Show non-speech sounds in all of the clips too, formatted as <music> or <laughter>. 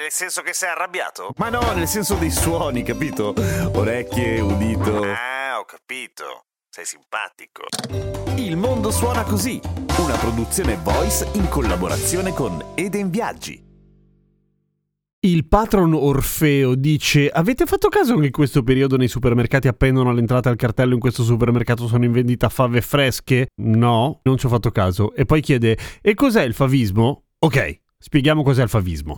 Nel senso che sei arrabbiato? Ma no, nel senso dei suoni, capito? Orecchie, udito. Ah, ho capito. Sei simpatico. Il mondo suona così, una produzione voice in collaborazione con Eden Viaggi. Il patron Orfeo dice: Avete fatto caso che in questo periodo nei supermercati appendono all'entrata al cartello in questo supermercato sono in vendita fave fresche? No, non ci ho fatto caso. E poi chiede: E cos'è il favismo? Ok, spieghiamo cos'è il favismo.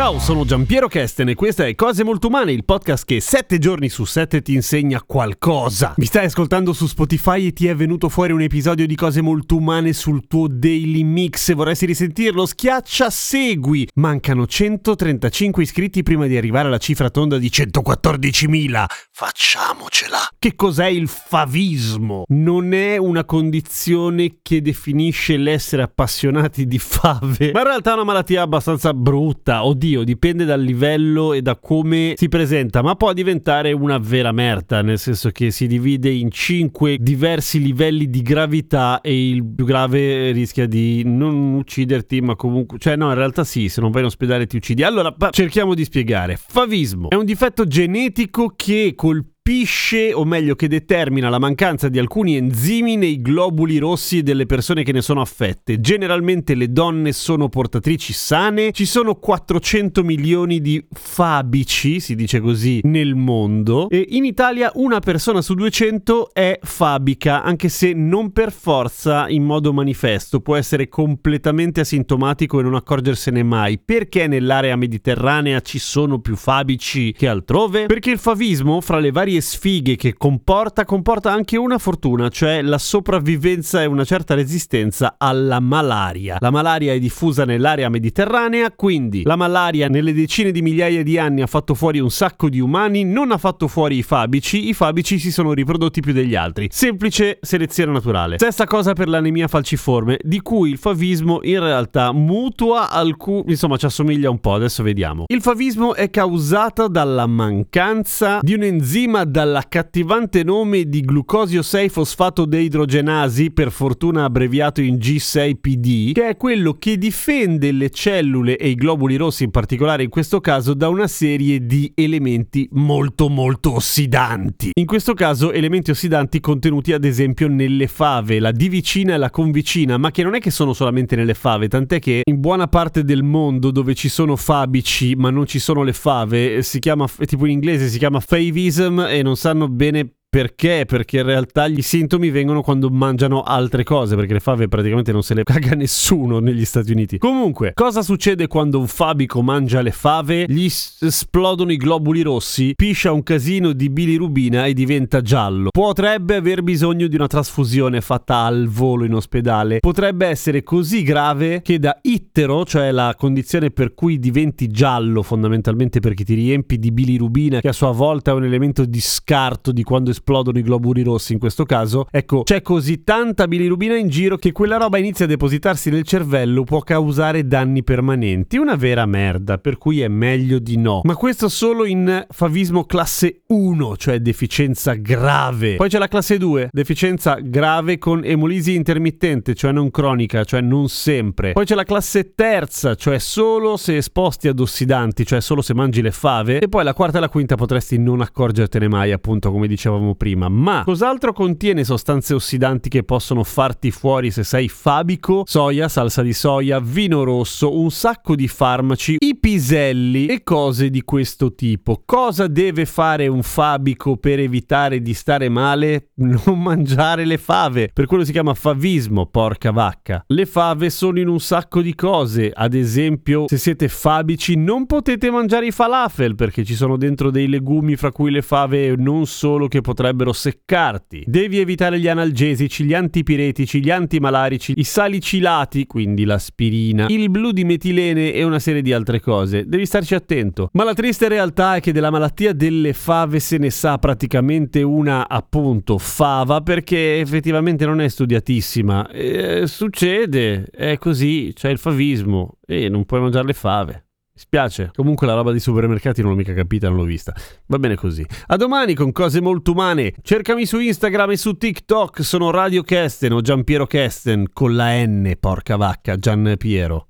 Ciao, sono Giampiero Kesten e questa è Cose Molto Umane, il podcast che 7 giorni su 7 ti insegna qualcosa. Mi stai ascoltando su Spotify e ti è venuto fuori un episodio di Cose Molto Umane sul tuo Daily Mix e vorresti risentirlo? Schiaccia segui! Mancano 135 iscritti prima di arrivare alla cifra tonda di 114.000. Facciamocela! Che cos'è il favismo? Non è una condizione che definisce l'essere appassionati di fave, ma in realtà è una malattia abbastanza brutta. Oddio, dipende dal livello e da come si presenta, ma può diventare una vera merda, nel senso che si divide in cinque diversi livelli di gravità e il più grave rischia di non ucciderti, ma comunque, cioè no, in realtà sì, se non vai in ospedale ti uccidi. Allora, cerchiamo di spiegare. Favismo è un difetto genetico che colpisce colpisce, o meglio che determina la mancanza di alcuni enzimi nei globuli rossi delle persone che ne sono affette. Generalmente le donne sono portatrici sane, ci sono 400 milioni di fabici, si dice così, nel mondo e in Italia una persona su 200 è fabica, anche se non per forza in modo manifesto, può essere completamente asintomatico e non accorgersene mai. Perché nell'area mediterranea ci sono più fabici che altrove? Perché il favismo, fra le varie sfighe che comporta, comporta anche una fortuna, cioè la sopravvivenza e una certa resistenza alla malaria. La malaria è diffusa nell'area mediterranea, quindi la malaria nelle decine di migliaia di anni ha fatto fuori un sacco di umani, non ha fatto fuori i fabici, i fabici si sono riprodotti più degli altri. Semplice selezione naturale. Stessa cosa per l'anemia falciforme, di cui il favismo in realtà mutua alcun... insomma ci assomiglia un po', adesso vediamo. Il favismo è causata dalla mancanza di un enzima dall'accattivante nome di glucosio 6-fosfato deidrogenasi, per fortuna abbreviato in G6PD, che è quello che difende le cellule e i globuli rossi in particolare in questo caso da una serie di elementi molto molto ossidanti. In questo caso elementi ossidanti contenuti ad esempio nelle fave, la divicina e la convicina, ma che non è che sono solamente nelle fave, tant'è che in buona parte del mondo dove ci sono fabici ma non ci sono le fave, si chiama tipo in inglese si chiama favism e non sanno bene perché? Perché in realtà gli sintomi vengono quando mangiano altre cose, perché le fave praticamente non se le caga nessuno negli Stati Uniti. Comunque, cosa succede quando un fabico mangia le fave? Gli s- esplodono i globuli rossi, piscia un casino di bilirubina e diventa giallo. Potrebbe aver bisogno di una trasfusione fatta al volo in ospedale. Potrebbe essere così grave che da ittero, cioè la condizione per cui diventi giallo fondamentalmente perché ti riempi di bilirubina, che a sua volta è un elemento di scarto di quando esplodono i globuli rossi in questo caso, ecco, c'è così tanta bilirubina in giro che quella roba inizia a depositarsi nel cervello, può causare danni permanenti. Una vera merda, per cui è meglio di no. Ma questo solo in favismo classe 1, cioè deficienza grave. Poi c'è la classe 2, deficienza grave con emolisi intermittente, cioè non cronica, cioè non sempre. Poi c'è la classe terza, cioè solo se esposti ad ossidanti, cioè solo se mangi le fave. E poi la quarta e la quinta potresti non accorgertene mai, appunto, come dicevamo dicevamo prima, ma cos'altro contiene sostanze ossidanti che possono farti fuori se sei fabico? Soia, salsa di soia, vino rosso, un sacco di farmaci, i piselli e cose di questo tipo. Cosa deve fare un fabico per evitare di stare male? <laughs> Non mangiare le fave. Per quello si chiama favismo, porca vacca. Le fave sono in un sacco di cose. Ad esempio, se siete fabici non potete mangiare i falafel perché ci sono dentro dei legumi fra cui le fave non solo che potrebbero seccarti. Devi evitare gli analgesici, gli antipiretici, gli antimalarici, i salicilati, quindi l'aspirina, il blu di metilene e una serie di altre cose. Devi starci attento. Ma la triste realtà è che della malattia delle fave se ne sa praticamente una appunto fava perché effettivamente non è studiatissima. Eh, succede, è così, c'è il favismo e non puoi mangiare le fave. Spiace. Comunque la roba dei supermercati non l'ho mica capita, non l'ho vista. Va bene così. A domani con cose molto umane. Cercami su Instagram e su TikTok. Sono Radio Kesten o Giampiero Kesten con la N, porca vacca, Gian Piero.